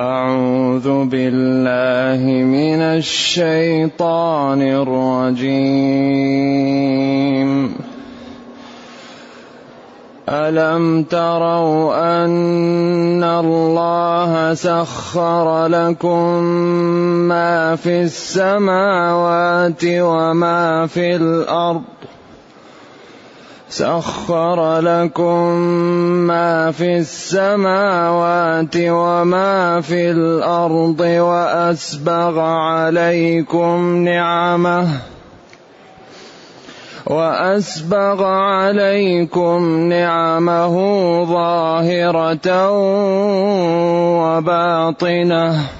أعوذ بالله من الشيطان الرجيم. ألم تروا أن الله سخر لكم ما في السماوات وما في الأرض؟ سخر لكم ما في السماوات وما في الأرض وأسبغ عليكم نعمه وأسبغ عليكم نعمه ظاهرة وباطنة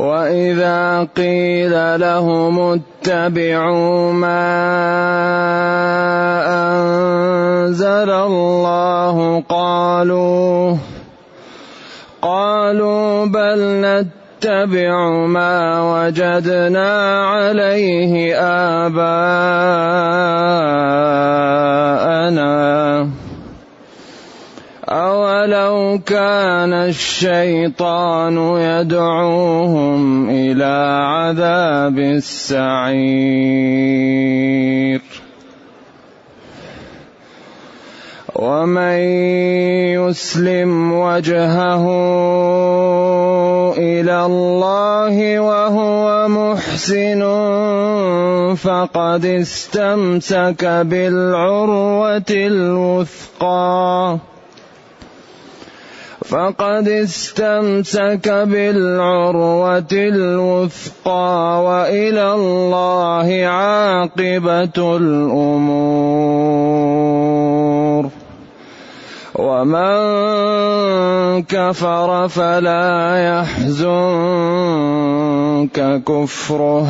وإذا قيل لهم اتبعوا ما أنزل الله قالوا قالوا بل نتبع ما وجدنا عليه آباءنا. أولو كان الشيطان يدعوهم إلى عذاب السعير ومن يسلم وجهه إلى الله وهو محسن فقد استمسك بالعروة الوثقى فقد استمسك بالعروة الوثقى وإلى الله عاقبة الأمور. ومن كفر فلا يحزنك كفره.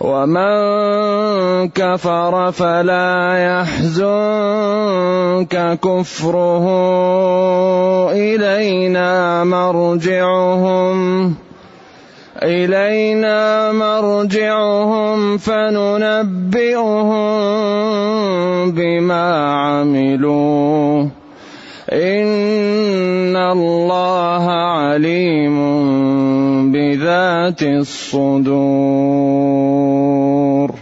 ومن كفر فلا يحزنك كفره إلينا مرجعهم إلينا مرجعهم فننبئهم بما عملوا. إن الله عليم بذات الصدور.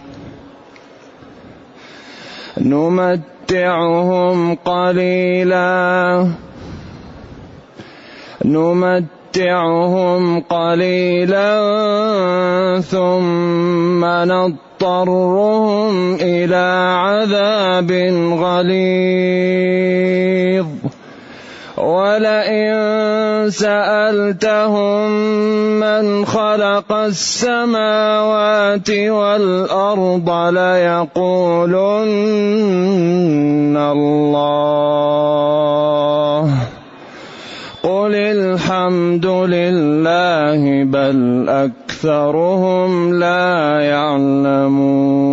نمتعهم قليلا. نمتعهم قليلا. ثم نضطرهم إلى عذاب غليظ. ولئن سألتهم من خلق السماوات والأرض ليقولن الله. قل الحمد لله بل أكثرهم لا يعلمون.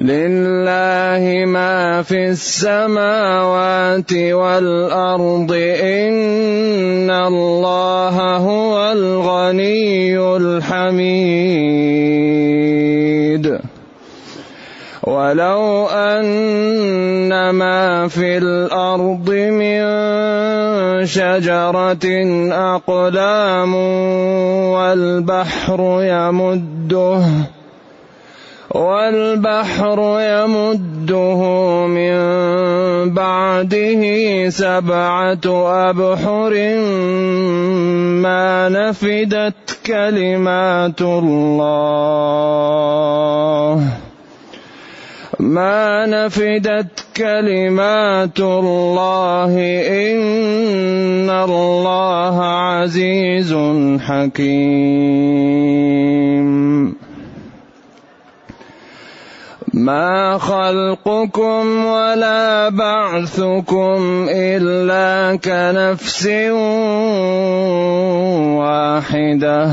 لله ما في السماوات والأرض إن الله هو الغني الحميد. ولو أن ما في الأرض من شجرة أقلام والبحر يمده والبحر يمده من بعده سبعة أبحر ما نفدت كلمات الله. ما نفدت كلمات الله. إن الله عزيز حكيم. ما خلقكم ولا بعثكم إلا كنفس واحدة.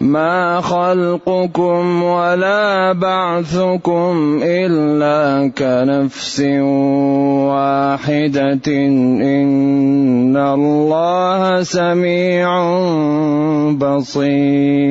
ما خلقكم ولا بعثكم إلا كنفس واحدة. إن الله سميع بصير.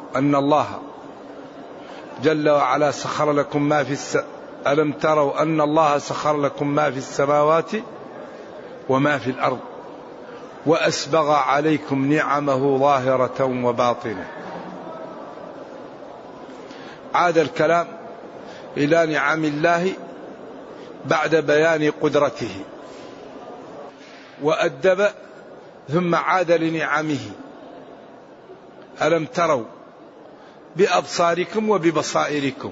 أن الله جل وعلا سخر لكم ما في الس... ألم تروا أن الله سخر لكم ما في السماوات وما في الأرض وأسبغ عليكم نعمه ظاهرة وباطنة. عاد الكلام إلى نعم الله بعد بيان قدرته. وأدب ثم عاد لنعمه. ألم تروا بأبصاركم وببصائركم.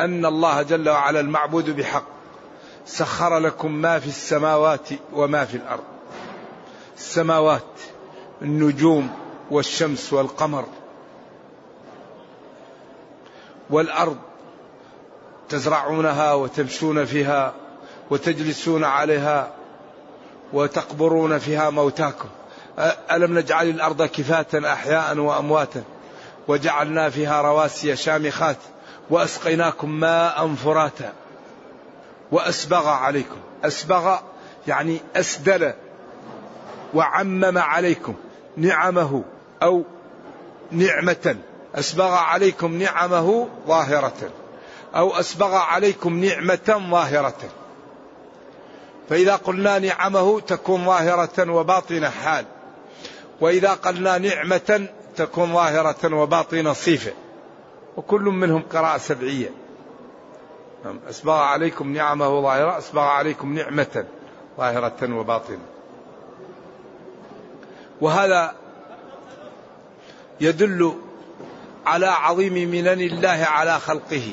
أن الله جل وعلا المعبود بحق. سخر لكم ما في السماوات وما في الأرض. السماوات النجوم والشمس والقمر. والأرض تزرعونها وتمشون فيها وتجلسون عليها وتقبرون فيها موتاكم. ألم نجعل الأرض كفاة أحياء وأمواتا؟ وجعلنا فيها رواسي شامخات وأسقيناكم ماء فراتا. وأسبغ عليكم. أسبغ يعني أسدل وعمم عليكم نعمه أو نعمة. أسبغ عليكم نعمه ظاهرة أو أسبغ عليكم نعمة ظاهرة. فإذا قلنا نعمه تكون ظاهرة وباطنة حال. وإذا قلنا نعمة تكون ظاهرة وباطنة صفة. وكل منهم قراءة سبعية. نعم. أسبغ عليكم نعمة ظاهرة أسبغ عليكم نعمة ظاهرة وباطنة. وهذا يدل على عظيم منن الله على خلقه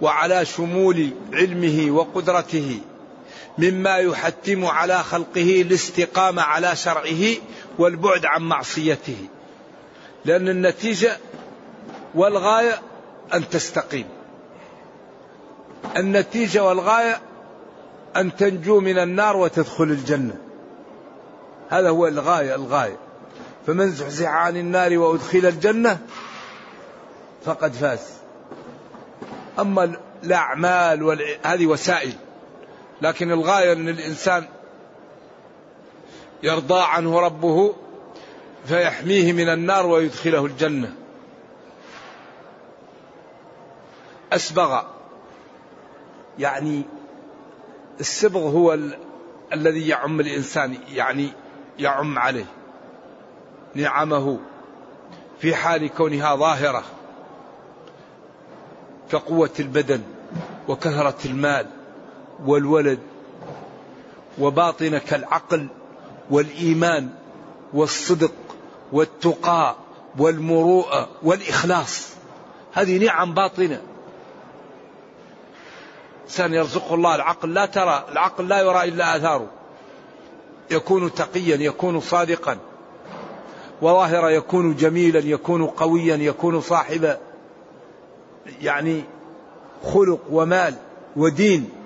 وعلى شمول علمه وقدرته. مما يحتم على خلقه الاستقامة على شرعه والبعد عن معصيته. لأن النتيجة والغاية أن تستقيم. النتيجة والغاية أن تنجو من النار وتدخل الجنة. هذا هو الغاية الغاية. فمن زحزح عن النار وأدخل الجنة فقد فاز. أما الأعمال. هذه وسائل. لكن الغاية أن الإنسان يرضى عنه ربه فيحميه من النار ويدخله الجنة. أسبغ. يعني السبغ هو ال... الذي يعم الإنسان يعني يعم عليه. نعمه في حال كونها ظاهرة كقوة البدن وكثرة المال. والولد وباطنة كالعقل والإيمان والصدق والتقى والمروءة والإخلاص. هذه نعم باطنة. إنسان يرزقه الله العقل لا ترى العقل لا يرى إلا آثاره. يكون تقيا يكون صادقا. وظاهرا يكون جميلا يكون قويا يكون صاحب يعني خلق ومال ودين.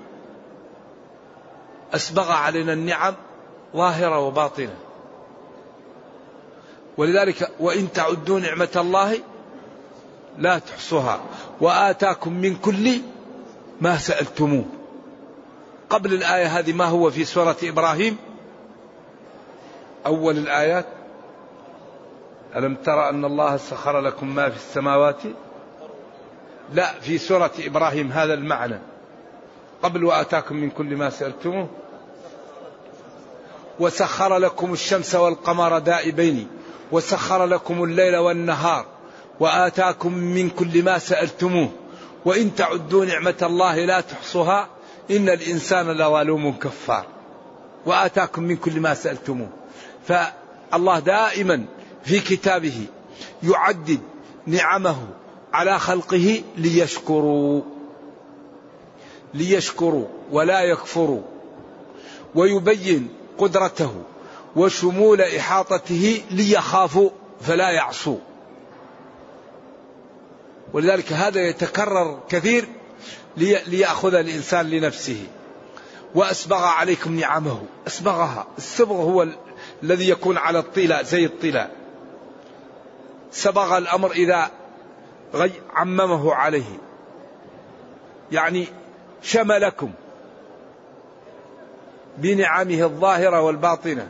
أسبغ علينا النعم ظاهرة وباطنة. ولذلك وإن تعدوا نعمة الله لا تحصوها. وآتاكم من كل ما سألتموه. قبل الآية هذه ما هو في سورة إبراهيم؟ أول الآيات. ألم ترى أن الله سخر لكم ما في السماوات؟ لا في سورة إبراهيم هذا المعنى. قبل وآتاكم من كل ما سألتموه وسخر لكم الشمس والقمر دائبين وسخر لكم الليل والنهار وآتاكم من كل ما سألتموه وإن تعدوا نعمة الله لا تحصوها إن الإنسان لظلوم كفار. وآتاكم من كل ما سألتموه. فالله دائما في كتابه يعدد نعمه على خلقه ليشكروا ليشكروا ولا يكفروا ويبين قدرته وشمول إحاطته ليخافوا فلا يعصوا. ولذلك هذا يتكرر كثير ليأخذ الإنسان لنفسه. وأسبغ عليكم نعمه. أسبغها. السبغ هو الذي يكون على الطلاء زي الطلاء سبغ الأمر إذا عممه عليه. يعني شملكم. بنعمه الظاهرة والباطنة.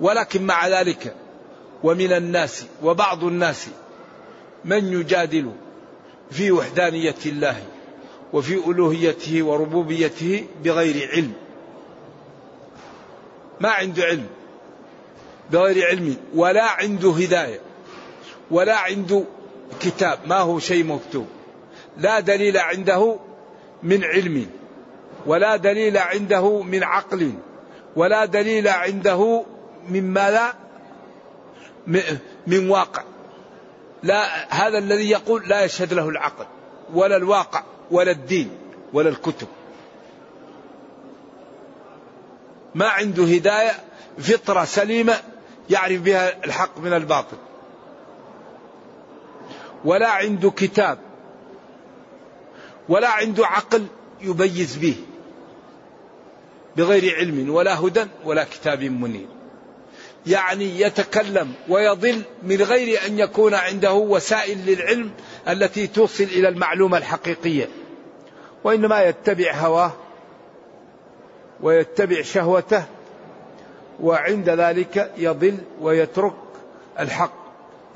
ولكن مع ذلك ومن الناس وبعض الناس من يجادل في وحدانية الله وفي ألوهيته وربوبيته بغير علم. ما عنده علم بغير علم ولا عنده هداية ولا عنده كتاب. ما هو شيء مكتوب. لا دليل عنده من علم. ولا دليل عنده من عقل. ولا دليل عنده من ماذا؟ من واقع. لا هذا الذي يقول لا يشهد له العقل ولا الواقع ولا الدين ولا الكتب. ما عنده هداية فطرة سليمة يعرف بها الحق من الباطل. ولا عنده كتاب ولا عنده عقل يبيز به. بغير علم ولا هدى ولا كتاب منير. يعني يتكلم ويضل من غير أن يكون عنده وسائل للعلم التي توصل إلى المعلومة الحقيقية. وإنما يتبع هواه ويتبع شهوته وعند ذلك يضل ويترك الحق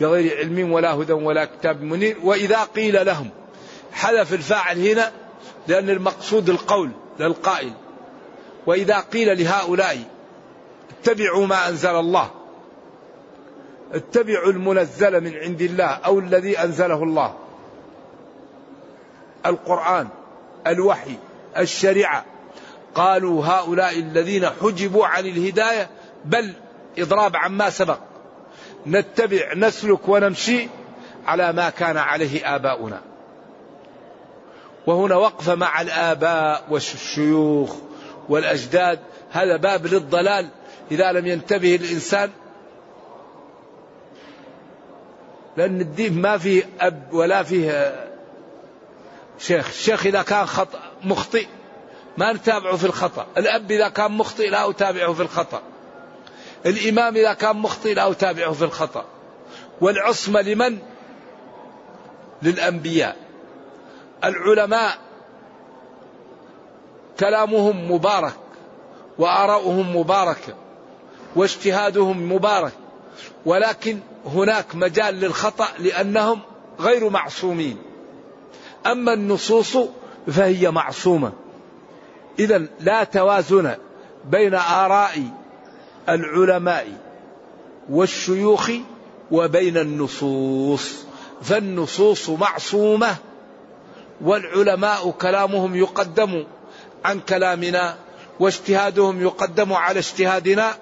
بغير علم ولا هدى ولا كتاب منير. وإذا قيل لهم حذف الفاعل هنا لأن المقصود القول للقائل. وإذا قيل لهؤلاء اتبعوا ما أنزل الله. اتبعوا المنزل من عند الله أو الذي أنزله الله. القرآن الوحي الشريعة. قالوا هؤلاء الذين حجبوا عن الهداية بل إضراب عما سبق. نتبع نسلك ونمشي على ما كان عليه آباؤنا. وهنا وقفه مع الآباء والشيوخ. والأجداد هذا باب للضلال. إذا لم ينتبه الإنسان لأن الدين ما فيه أب ولا فيه شيخ. الشيخ إذا كان خطأ مخطئ ما نتابعه في الخطأ. الأب إذا كان مخطئ لا أتابعه في الخطأ. الإمام إذا كان مخطئ لا أتابعه في الخطأ. والعصمة لمن؟ للأنبياء. العلماء كلامهم مبارك وآراؤهم مباركة واجتهادهم مبارك ولكن هناك مجال للخطأ لأنهم غير معصومين. أما النصوص فهي معصومة. إذا لا توازن بين آراء العلماء والشيوخ وبين النصوص. فالنصوص معصومة والعلماء كلامهم يقدم عن كلامنا واجتهادهم يقدم على اجتهادنا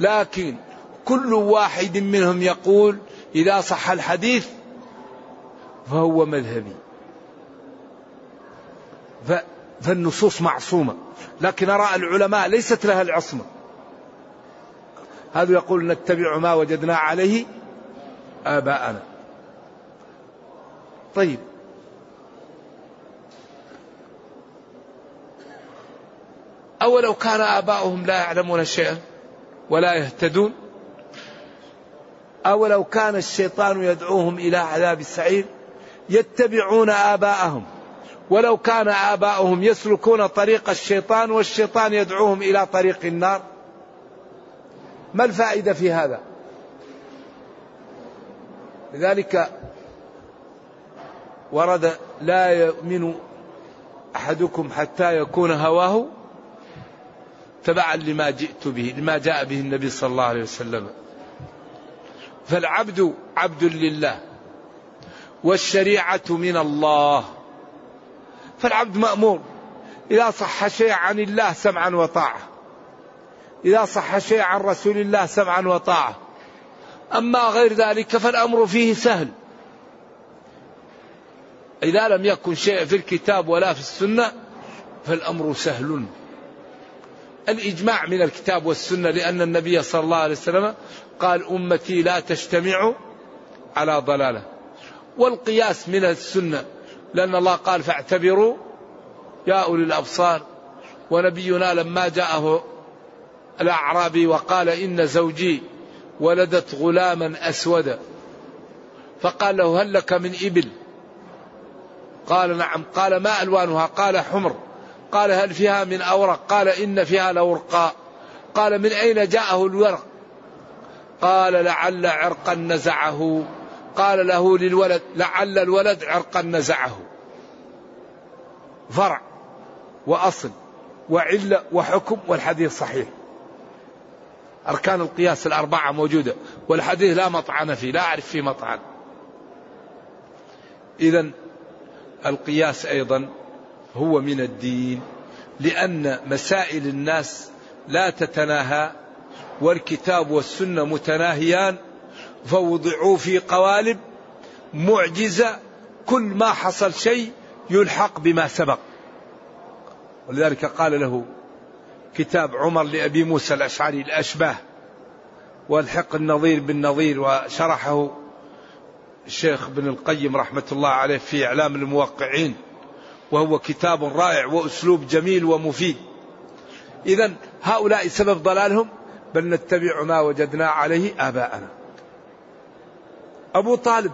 لكن كل واحد منهم يقول إذا صح الحديث فهو مذهبي. فالنصوص معصومة لكن أراء العلماء ليست لها العصمة. هذا يقول نتبع ما وجدنا عليه آباءنا. طيب. أولو كان آباؤهم لا يعلمون شيئا ولا يهتدون. أولو كان الشيطان يدعوهم إلى عذاب السعير يتبعون آباءهم. ولو كان آباؤهم يسلكون طريق الشيطان والشيطان يدعوهم إلى طريق النار. ما الفائدة في هذا؟ لذلك ورد لا يؤمن أحدكم حتى يكون هواه تبعا لما جئت به لما جاء به النبي صلى الله عليه وسلم. فالعبد عبد لله والشريعة من الله. فالعبد مأمور. إذا صح شيء عن الله سمعا وطاعة. إذا صح شيء عن رسول الله سمعا وطاعة. أما غير ذلك فالأمر فيه سهل. إذا لم يكن شيء في الكتاب ولا في السنة فالأمر سهل. الإجماع من الكتاب والسنة لأن النبي صلى الله عليه وسلم قال أمتي لا تجتمع على ضلالة. والقياس من السنة لأن الله قال فاعتبروا يا أولي الأبصار. ونبينا لما جاءه الأعرابي وقال إن زوجي ولدت غلاما أسودا. فقال له هل لك من إبل؟ قال نعم. قال ما ألوانها؟ قال حمر. قال هل فيها من أورق؟ قال إن فيها لورقاء قال من أين جاءه الورق؟ قال لعل عرقا نزعه. قال له للولد لعل الولد عرقا نزعه. فرع وأصل وعلة وحكم والحديث صحيح. أركان القياس الأربعة موجودة والحديث لا مطعن فيه لا أعرف فيه مطعن. إذا القياس أيضا هو من الدين لأن مسائل الناس لا تتناهى والكتاب والسنة متناهيان فوضعوا في قوالب معجزة كل ما حصل شيء يلحق بما سبق. ولذلك قال له كتاب عمر لأبي موسى الأشعري الأشباه والحق النظير بالنظير وشرحه الشيخ ابن القيم رحمة الله عليه في إعلام الموقعين. وهو كتاب رائع وأسلوب جميل ومفيد. إذا هؤلاء سبب ضلالهم بل نتبع ما وجدنا عليه آباءنا. أبو طالب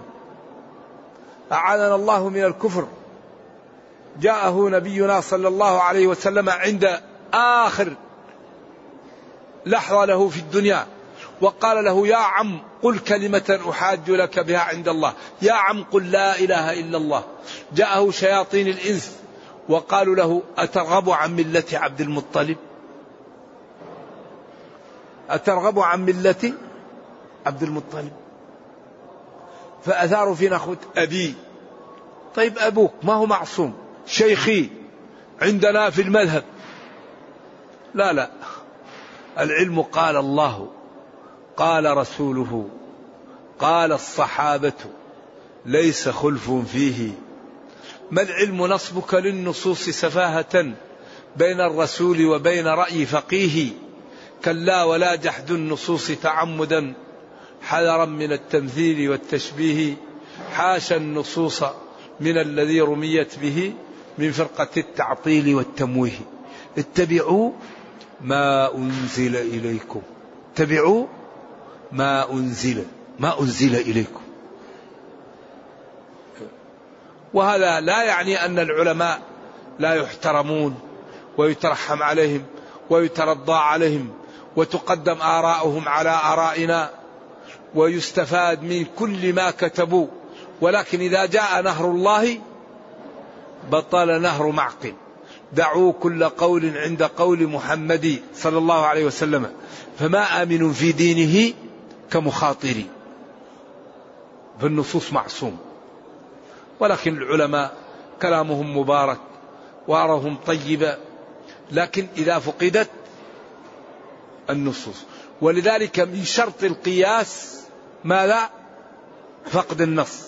أعاننا الله من الكفر. جاءه نبينا صلى الله عليه وسلم عند آخر لحظة له في الدنيا. وقال له يا عم قل كلمة أحاج لك بها عند الله. يا عم قل لا إله إلا الله. جاءه شياطين الإنس وقالوا له أترغب عن ملة عبد المطلب؟ أترغب عن ملة عبد المطلب؟ فأثاروا في نخوة أبي طيب أبوك ما هو معصوم؟ شيخي عندنا في المذهب. لا لا. العلم قال الله قال رسوله قال الصحابة ليس خلف فيه. ما العلم نصبك للنصوص سفاهة بين الرسول وبين رأي فقيه؟ كلا ولا جحد النصوص تعمدا. حذرا من التمثيل والتشبيه. حاشا النصوص من الذي رميت به من فرقة التعطيل والتمويه. اتبعوا ما أنزل إليكم. اتبعوا ما أنزل ما أنزل إليكم. وهذا لا يعني أن العلماء لا يحترمون ويترحم عليهم ويترضى عليهم وتقدم آراؤهم على آرائنا ويستفاد من كل ما كتبوا. ولكن إذا جاء نهر الله بطل نهر معقل. دعوا كل قول عند قول محمد صلى الله عليه وسلم. فما آمن في دينه كمخاطر فالنصوص معصوم. ولكن العلماء كلامهم مبارك وارهم طيبه لكن إذا فقدت النصوص. ولذلك من شرط القياس ماذا؟ فقد النص.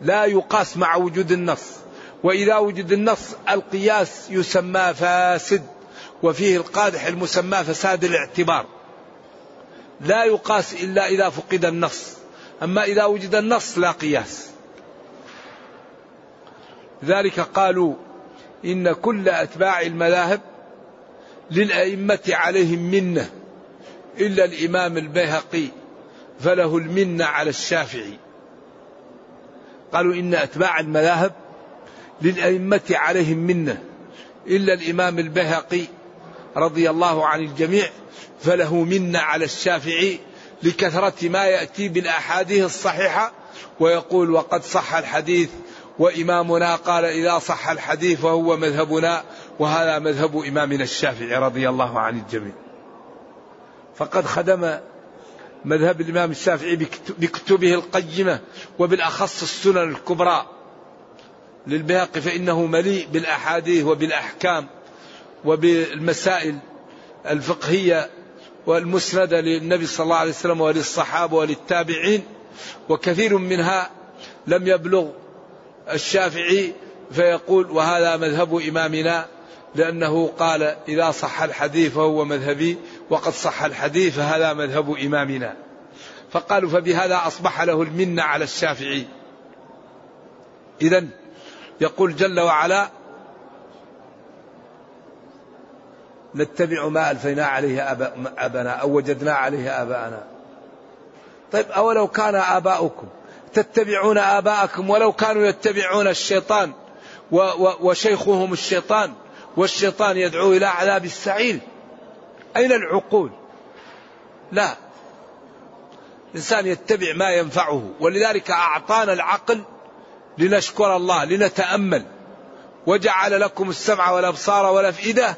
لا يقاس مع وجود النص. وإذا وجد النص القياس يسمى فاسد وفيه القادح المسمى فساد الاعتبار. لا يقاس إلا إذا فقد النص. أما إذا وجد النص لا قياس. ذلك قالوا إن كل أتباع المذاهب للأئمة عليهم منة إلا الإمام البيهقي فله المنة على الشافعي. قالوا إن أتباع المذاهب للأئمة عليهم منة إلا الإمام البيهقي رضي الله عن الجميع فله منة على الشافعي لكثرة ما يأتي بالأحاديث الصحيحة ويقول وقد صح الحديث وإمامنا قال إذا صح الحديث فهو مذهبنا وهذا مذهب إمامنا الشافعي رضي الله عن الجميع. فقد خدم مذهب الإمام الشافعي بكتبه القيمة وبالأخص السنن الكبرى للبهقي فإنه مليء بالأحاديث وبالأحكام. وبالمسائل الفقهية والمسندة للنبي صلى الله عليه وسلم وللصحابة وللتابعين وكثير منها لم يبلغ الشافعي فيقول وهذا مذهب إمامنا لأنه قال إذا صح الحديث فهو مذهبي وقد صح الحديث فهذا مذهب إمامنا. فقالوا فبهذا أصبح له المنة على الشافعي. إذا يقول جل وعلا نتبع ما ألفينا عليه أبانا أو وجدنا عليه آباءنا. طيب أولو كان آباؤكم تتبعون آباءكم ولو كانوا يتبعون الشيطان وشيخهم الشيطان والشيطان يدعو إلى عذاب السعير. أين العقول؟ لا. الإنسان يتبع ما ينفعه ولذلك أعطانا العقل لنشكر الله لنتأمل. وجعل لكم السمع والأبصار والأفئدة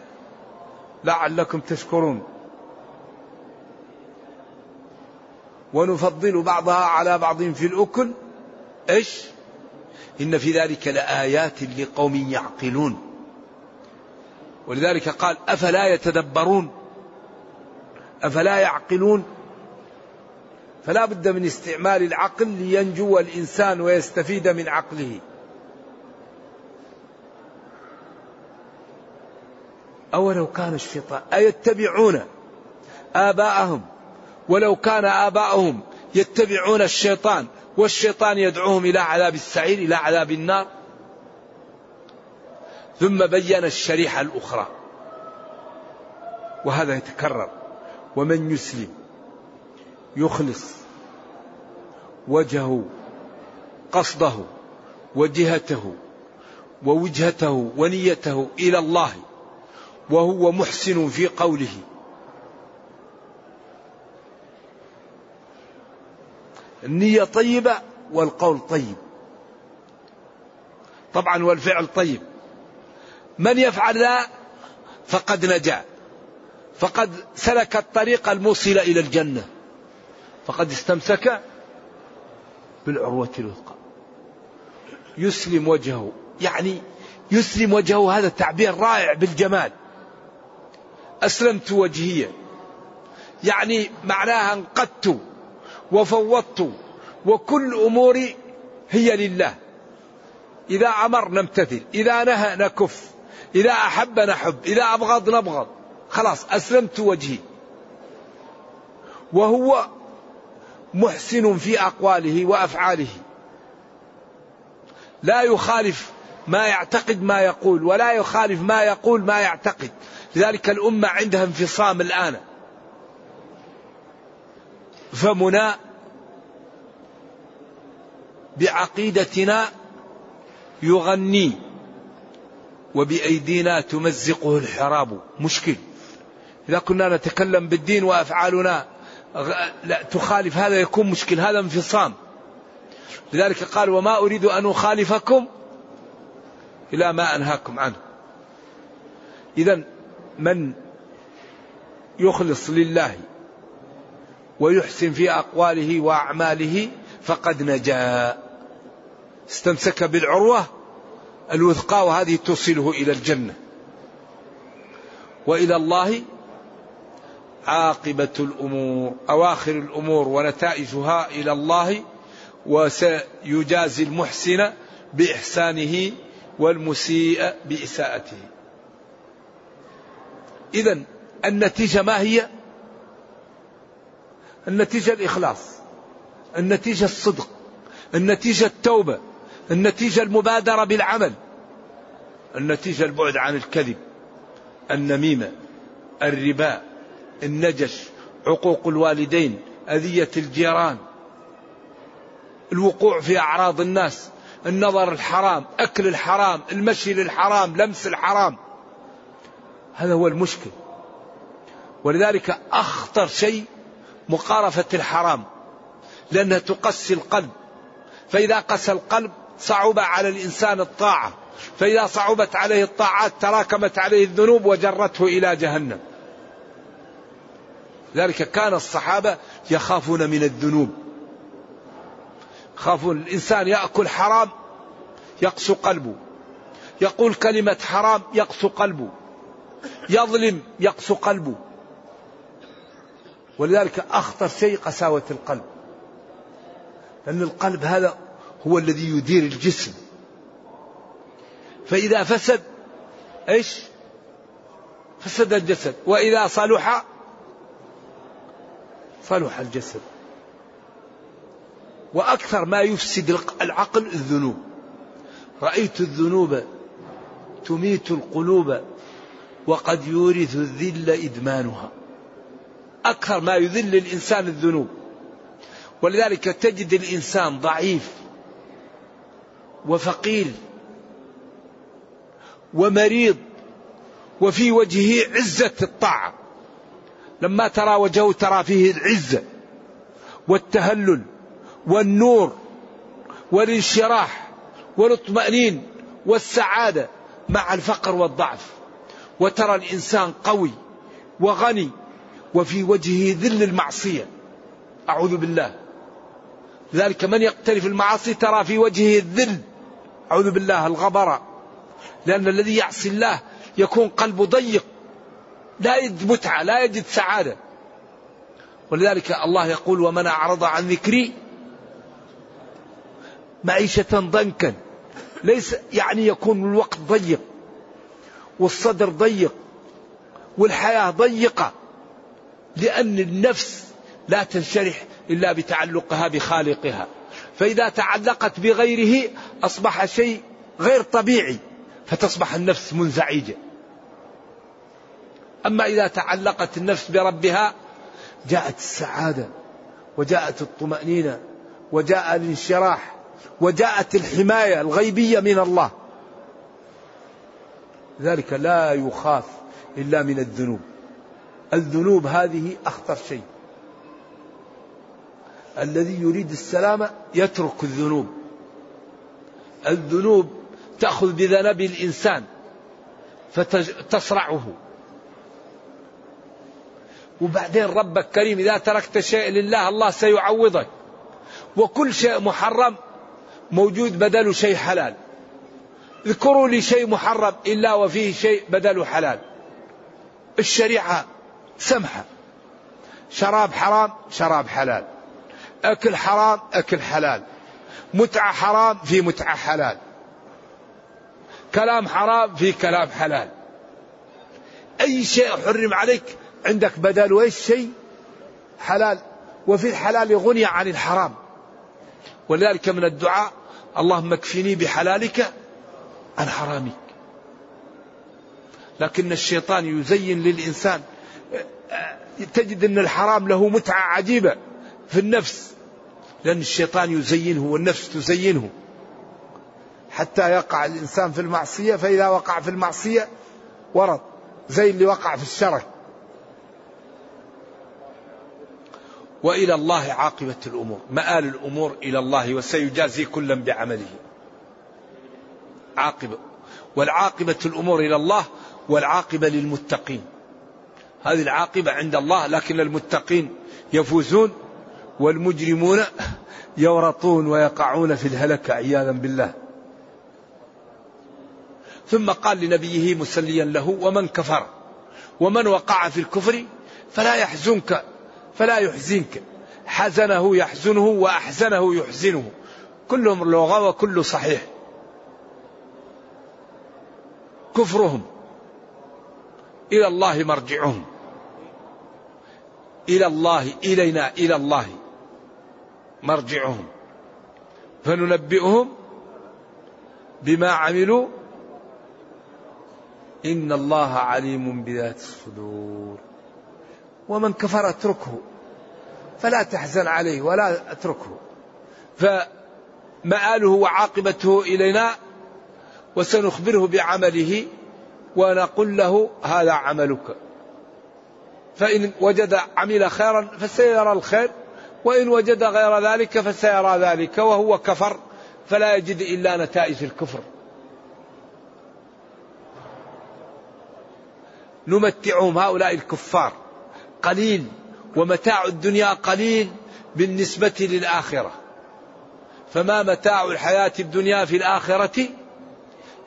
لعلكم تشكرون. ونفضل بعضها على بعض في الأكل. إيش؟ إن في ذلك لآيات لقوم يعقلون. ولذلك قال أفلا يتدبرون؟ أفلا يعقلون؟ فلا بد من استعمال العقل لينجو الإنسان ويستفيد من عقله. أولو كان الشيطان أيتبعون آباءهم؟ ولو كان آباءهم يتبعون الشيطان والشيطان يدعوهم إلى عذاب السعير إلى عذاب النار؟ ثم بين الشريحة الأخرى. وهذا يتكرر. ومن يسلم يخلص وجهه قصده وجهته ووجهته ونيته إلى الله. وهو محسن في قوله. النية طيبة والقول طيب. طبعا والفعل طيب. من يفعل ذا فقد نجا. فقد سلك الطريق الموصل إلى الجنة. فقد استمسك بالعروة الوثقى. يسلم وجهه. يعني يسلم وجهه هذا تعبير رائع بالجمال. أسلمت وجهي. يعني معناها انقدت وفوضت وكل أموري هي لله. إذا أمر نمتثل إذا نهى نكف إذا أحب نحب إذا أبغض نبغض. خلاص أسلمت وجهي. وهو محسن في أقواله وأفعاله. لا يخالف ما يعتقد ما يقول ولا يخالف ما يقول ما يعتقد. لذلك الأمة عندها انفصام الآن. فمنا بعقيدتنا يغني وبأيدينا تمزقه الحراب. مشكل. إذا كنا نتكلم بالدين وأفعالنا لا تخالف هذا يكون مشكل هذا انفصام. لذلك قال وما أريد أن أخالفكم إلى ما أنهاكم عنه. إذا من يخلص لله ويحسن في أقواله وأعماله فقد نجا. استمسك بالعروة الوثقى وهذه توصله إلى الجنة. وإلى الله عاقبة الأمور أواخر الأمور ونتائجها إلى الله وسيجازي المحسن بإحسانه والمسيء بإساءته. إذا النتيجة ما هي؟ النتيجة الإخلاص النتيجة الصدق النتيجة التوبة النتيجة المبادرة بالعمل النتيجة البعد عن الكذب النميمة الربا النجش عقوق الوالدين أذية الجيران الوقوع في أعراض الناس النظر الحرام أكل الحرام المشي للحرام لمس الحرام هذا هو المشكل. ولذلك أخطر شيء مقارفة الحرام لأنها تقسي القلب. فإذا قسى القلب صعب على الإنسان الطاعة. فإذا صعبت عليه الطاعات تراكمت عليه الذنوب وجرته إلى جهنم. ذلك كان الصحابة يخافون من الذنوب. خافون الإنسان يأكل حرام يقسو قلبه. يقول كلمة حرام يقسو قلبه. يظلم يقسو قلبه. ولذلك أخطر شيء قساوة القلب. لأن القلب هذا هو الذي يدير الجسم. فإذا فسد إيش؟ فسد الجسد. وإذا صلح صلح الجسد. وأكثر ما يفسد العقل الذنوب. رأيت الذنوب تميت القلوب. وقد يورث الذل إدمانها. أكثر ما يذل الإنسان الذنوب. ولذلك تجد الإنسان ضعيف وفقير ومريض وفي وجهه عزة الطاعة. لما ترى وجهه ترى فيه العزة والتهلل والنور والانشراح والإطمئنين والسعادة مع الفقر والضعف. وترى الإنسان قوي وغني وفي وجهه ذل المعصية. أعوذ بالله. ذلك من يقترف المعاصي ترى في وجهه الذل. أعوذ بالله الغبرة لأن الذي يعصي الله يكون قلبه ضيق. لا يجد متعة لا يجد سعادة. ولذلك الله يقول ومن أعرض عن ذكري معيشة ضنكا. ليس يعني يكون الوقت ضيق. والصدر ضيق والحياة ضيقة لأن النفس لا تنشرح إلا بتعلقها بخالقها. فإذا تعلقت بغيره أصبح شيء غير طبيعي فتصبح النفس منزعجة. أما إذا تعلقت النفس بربها جاءت السعادة وجاءت الطمأنينة وجاء الانشراح وجاءت الحماية الغيبية من الله. ذلك لا يخاف إلا من الذنوب. الذنوب هذه أخطر شيء. الذي يريد السلامة يترك الذنوب. الذنوب تأخذ بذنب الإنسان فتصرعه وبعدين ربك كريم إذا تركت شيء لله الله سيعوضك. وكل شيء محرم موجود بدل شيء حلال. اذكروا لي شيء محرم إلا وفيه شيء بدل حلال. الشريعة سمحة. شراب حرام شراب حلال. أكل حرام أكل حلال. متعة حرام في متعة حلال. كلام حرام في كلام حلال. أي شيء حرم عليك عندك بدل إيش شيء حلال. وفي الحلال غني عن الحرام. ولذلك من الدعاء اللهم اكفني بحلالك عن حرامك. لكن الشيطان يزين للإنسان تجد أن الحرام له متعة عجيبة في النفس. لأن الشيطان يزينه والنفس تزينه. حتى يقع الإنسان في المعصية فإذا وقع في المعصية ورد زي اللي وقع في الشرك وإلى الله عاقبة الأمور، مآل الأمور إلى الله وسيجازي كلا بعمله. عاقبه والعاقبة الأمور إلى الله والعاقبة للمتقين. هذه العاقبة عند الله لكن المتقين يفوزون والمجرمون يورطون ويقعون في الهلكة عياذا بالله. ثم قال لنبيه مسليا له ومن كفر؟ ومن وقع في الكفر؟ فلا يحزنك فلا يحزنك. حزنه يحزنه وأحزنه يحزنه. كلهم لغة وكل صحيح. كفرهم. إلى الله مرجعهم. إلى الله إلينا إلى الله مرجعهم. فننبئهم بما عملوا. إن الله عليم بذات الصدور. ومن كفر اتركه فلا تحزن عليه ولا اتركه. فمآله وعاقبته إلينا وسنخبره بعمله ونقول له هذا عملك. فإن وجد عمل خيرا فسيرى الخير وإن وجد غير ذلك فسيرى ذلك وهو كفر فلا يجد إلا نتائج الكفر. نمتعهم هؤلاء الكفار قليل ومتاع الدنيا قليل بالنسبة للآخرة. فما متاع الحياة الدنيا في الآخرة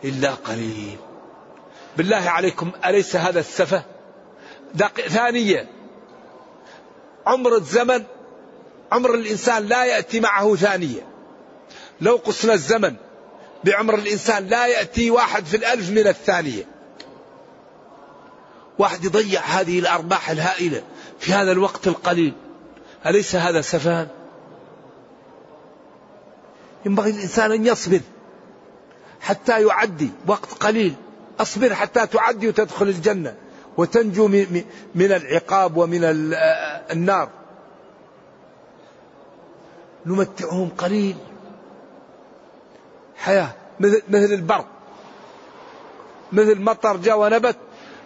إلا قليل. بالله عليكم أليس هذا السفة. ثانية. عمر الزمن عمر الإنسان لا يأتي معه ثانية. لو قصنا الزمن بعمر الإنسان لا يأتي واحد في الألف من الثانية. واحد يضيع هذه الأرباح الهائلة في هذا الوقت القليل. أليس هذا سفان ينبغي الإنسان أن يصبر. حتى يعدي وقت قليل. أصبر حتى تعدي وتدخل الجنة وتنجو من العقاب ومن النار. نمتعهم قليل. حياة مثل البرق مثل مطر جاء ونبت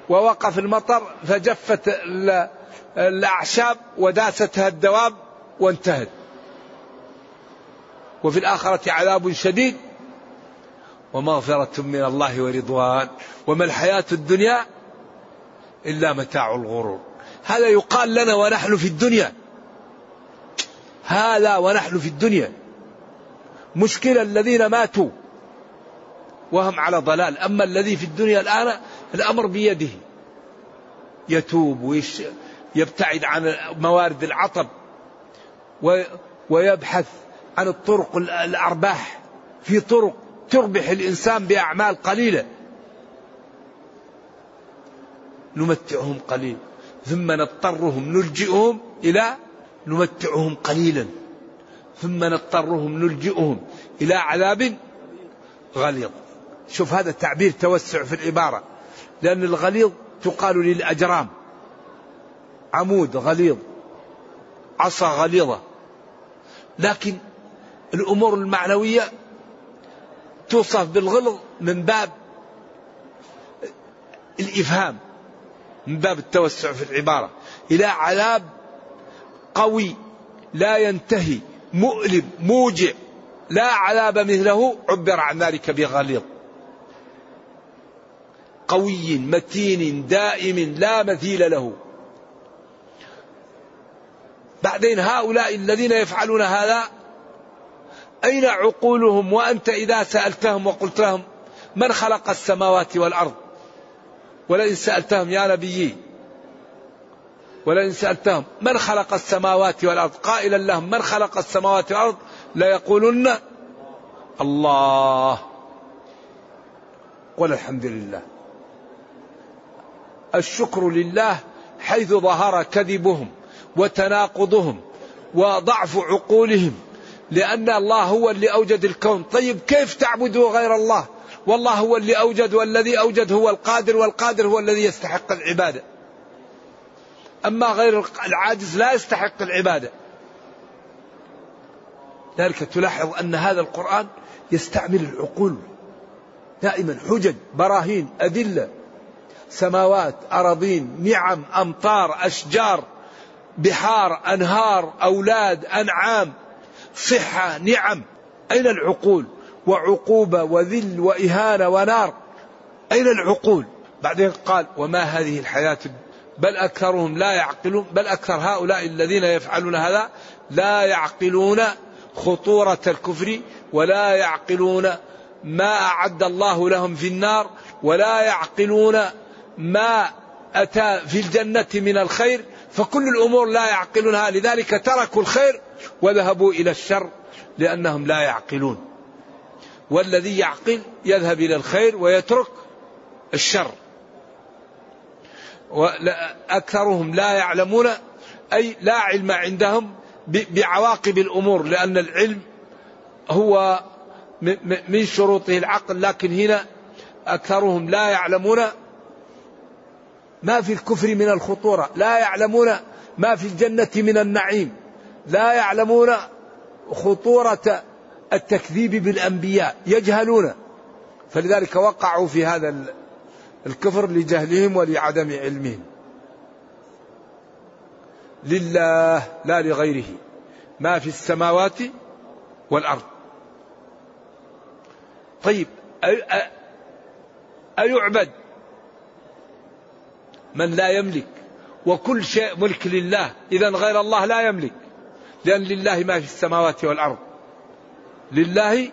ووقف المطر فجفت الأعشاب وداستها الدواب وانتهت. وفي الآخرة عذاب شديد. ومغفرة من الله ورضوان. وما الحياة الدنيا إلا متاع الغرور. هذا يقال لنا ونحن في الدنيا. هذا ونحن في الدنيا. مشكلة الذين ماتوا وهم على ضلال. أما الذي في الدنيا الآن الأمر بيده. يتوب ويبتعد عن موارد العطب. ويبحث عن الطرق الأرباح. في طرق تربح الإنسان بأعمال قليلة. نمتعهم قليل. ثم نضطرهم نلجئهم إلى نمتعهم قليلا. ثم نضطرهم نلجئهم إلى عذاب غليظ. شوف هذا التعبير توسع في العبارة. لأن الغليظ تقال للأجرام. عمود غليظ. عصا غليظة. لكن الأمور المعنوية توصف بالغلظ من باب الإفهام من باب التوسع في العبارة. إلى عذاب قوي لا ينتهي مؤلم موجع لا عذاب مثله عبر عن ذلك بغليظ. قوي متين دائم لا مثيل له. بعدين هؤلاء الذين يفعلون هذا أين عقولهم وأنت إذا سألتهم وقلت لهم من خلق السماوات والأرض؟ ولئن سألتهم يا نبيي ولئن سألتهم من خلق السماوات والأرض؟ قائلا لهم من خلق السماوات والأرض؟ ليقولن الله. قل الحمد لله. الشكر لله حيث ظهر كذبهم وتناقضهم وضعف عقولهم. لأن الله هو اللي أوجد الكون. طيب كيف تعبدوا غير الله؟ والله هو اللي أوجد والذي أوجد هو القادر والقادر هو الذي يستحق العبادة. أما غير العاجز لا يستحق العبادة. ذلك تلاحظ أن هذا القرآن يستعمل العقول دائما حجج براهين أدلة سماوات أراضين نعم أمطار أشجار بحار أنهار أولاد أنعام. صحة نعم. أين العقول؟ وعقوبة وذل وإهانة ونار. أين العقول؟ بعدين قال وما هذه الحياة؟ بل أكثرهم لا يعقلون بل أكثر هؤلاء الذين يفعلون هذا لا يعقلون خطورة الكفر ولا يعقلون ما أعد الله لهم في النار ولا يعقلون ما أتى في الجنة من الخير فكل الأمور لا يعقلونها لذلك تركوا الخير وذهبوا إلى الشر لأنهم لا يعقلون. والذي يعقل يذهب إلى الخير ويترك الشر. أكثرهم لا يعلمون أي لا علم عندهم بعواقب الأمور لأن العلم هو من شروطه العقل لكن هنا أكثرهم لا يعلمون ما في الكفر من الخطورة. لا يعلمون ما في الجنة من النعيم. لا يعلمون خطورة التكذيب بالأنبياء. يجهلون. فلذلك وقعوا في هذا الكفر لجهلهم ولعدم علمهم. لله لا لغيره. ما في السماوات والأرض. طيب أيعبد؟ من لا يملك. وكل شيء ملك لله. إذا غير الله لا يملك. لأن لله ما في السماوات والأرض. لله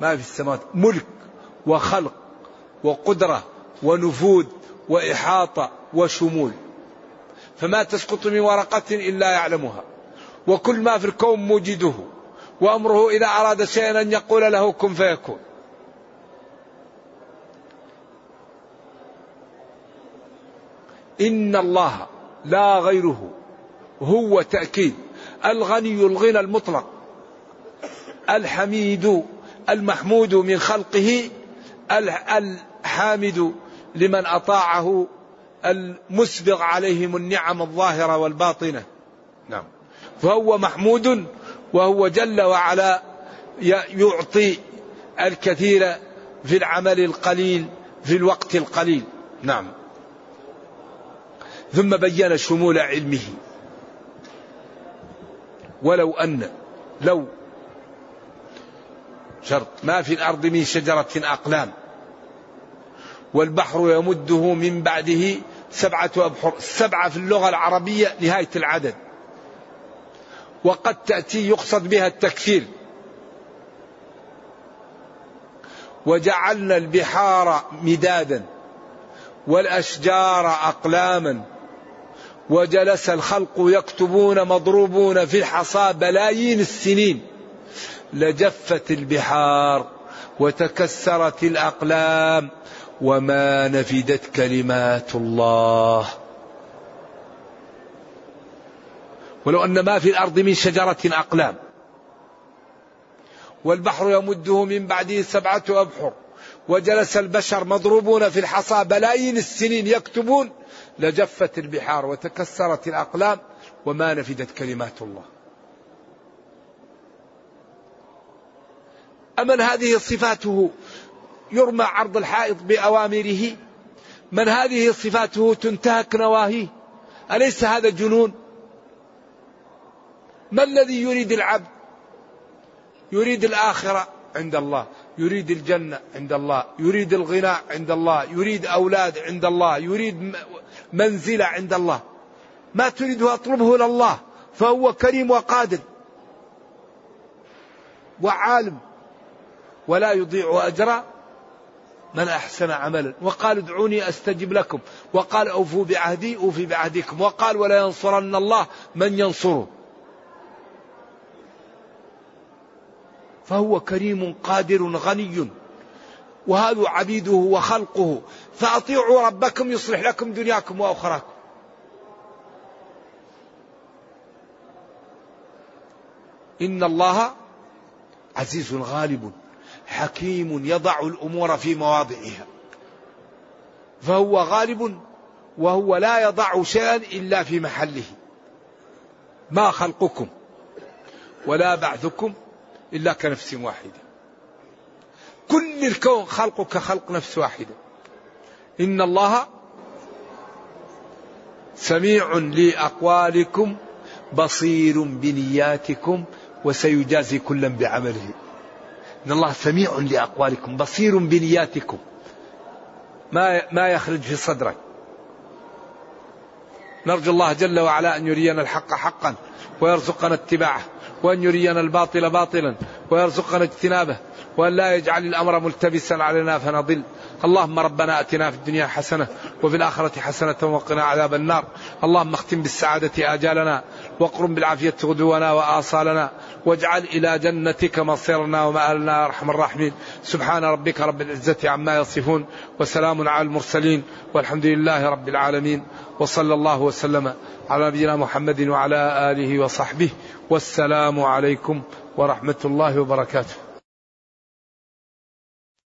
ما في السماوات. ملك وخلق وقدرة ونفوذ وإحاطة وشمول. فما تسقط من ورقة إلا يعلمها. وكل ما في الكون موجده. وأمره إذا أراد شيئا أن يقول له كن فيكون. إن الله لا غيره. هو تأكيد. الغني الغنى المطلق. الحميد المحمود من خلقه. الحامد لمن أطاعه. المسبغ عليهم النعم الظاهرة والباطنة. نعم. فهو محمود وهو جل وعلا يعطي الكثير في العمل القليل في الوقت القليل. نعم. ثم بين شمول علمه. ولو أن لو شرط ما في الأرض من شجرة أقلام والبحر يمده من بعده سبعة أبحر سبعة في اللغة العربية نهاية العدد. وقد تأتي يقصد بها التكثير وجعلنا البحار مدادا والأشجار أقلاما وجلس الخلق يكتبون مضروبون في الحصى بلايين السنين. لجفت البحار وتكسرت الأقلام وما نفدت كلمات الله. ولو أن ما في الأرض من شجرة أقلام. والبحر يمده من بعده سبعة أبحر. وجلس البشر مضروبون في الحصى بلايين السنين يكتبون لجفت البحار وتكسرت الأقلام وما نفدت كلمات الله. أمن هذه صفاته يرمى عرض الحائط بأوامره؟ من هذه صفاته تنتهك نواهيه؟ أليس هذا جنون؟ ما الذي يريد العبد؟ يريد الآخرة عند الله. يريد الجنة عند الله يريد الغنى عند الله يريد أولاد عند الله يريد منزلة عند الله. ما تريده أطلبه لله فهو كريم وقادر. وعالم. ولا يضيع أجر من أحسن عملا. وقال ادعوني أستجب لكم. وقال أوفوا بعهدي أوفي بعهدكم. وقال ولا ينصرن الله من ينصره. فهو كريم قادر غني. وهذا عبيده وخلقه. فأطيعوا ربكم يصلح لكم دنياكم وأخراكم. إن الله عزيز غالب حكيم يضع الأمور في مواضعها. فهو غالب وهو لا يضع شيئا إلا في محله. ما خلقكم ولا بعثكم إلا كنفس واحدة. كل الكون خلقه كخلق نفس واحدة. إن الله سميع لأقوالكم بصير بنياتكم وسيجازي كلا بعمله. إن الله سميع لأقوالكم بصير بنياتكم. ما ما يخرج في صدرك. نرجو الله جل وعلا أن يرينا الحق حقا ويرزقنا اتباعه. وأن يرينا الباطل باطلا ويرزقنا اجتنابه. وأن لا يجعل الأمر ملتبسا علينا فنضل. اللهم ربنا أتنا في الدنيا حسنة وفي الآخرة حسنة وقنا عذاب النار. اللهم اختم بالسعادة آجالنا واقرم بالعافية غدونا وآصالنا واجعل إلى جنتك مصيرنا ومآلنا يا أرحم الراحمين. سبحان ربك رب العزة عما يصفون وسلام على المرسلين والحمد لله رب العالمين. وصلى الله وسلم على نبينا محمد وعلى آله وصحبه. والسلام عليكم ورحمة الله وبركاته.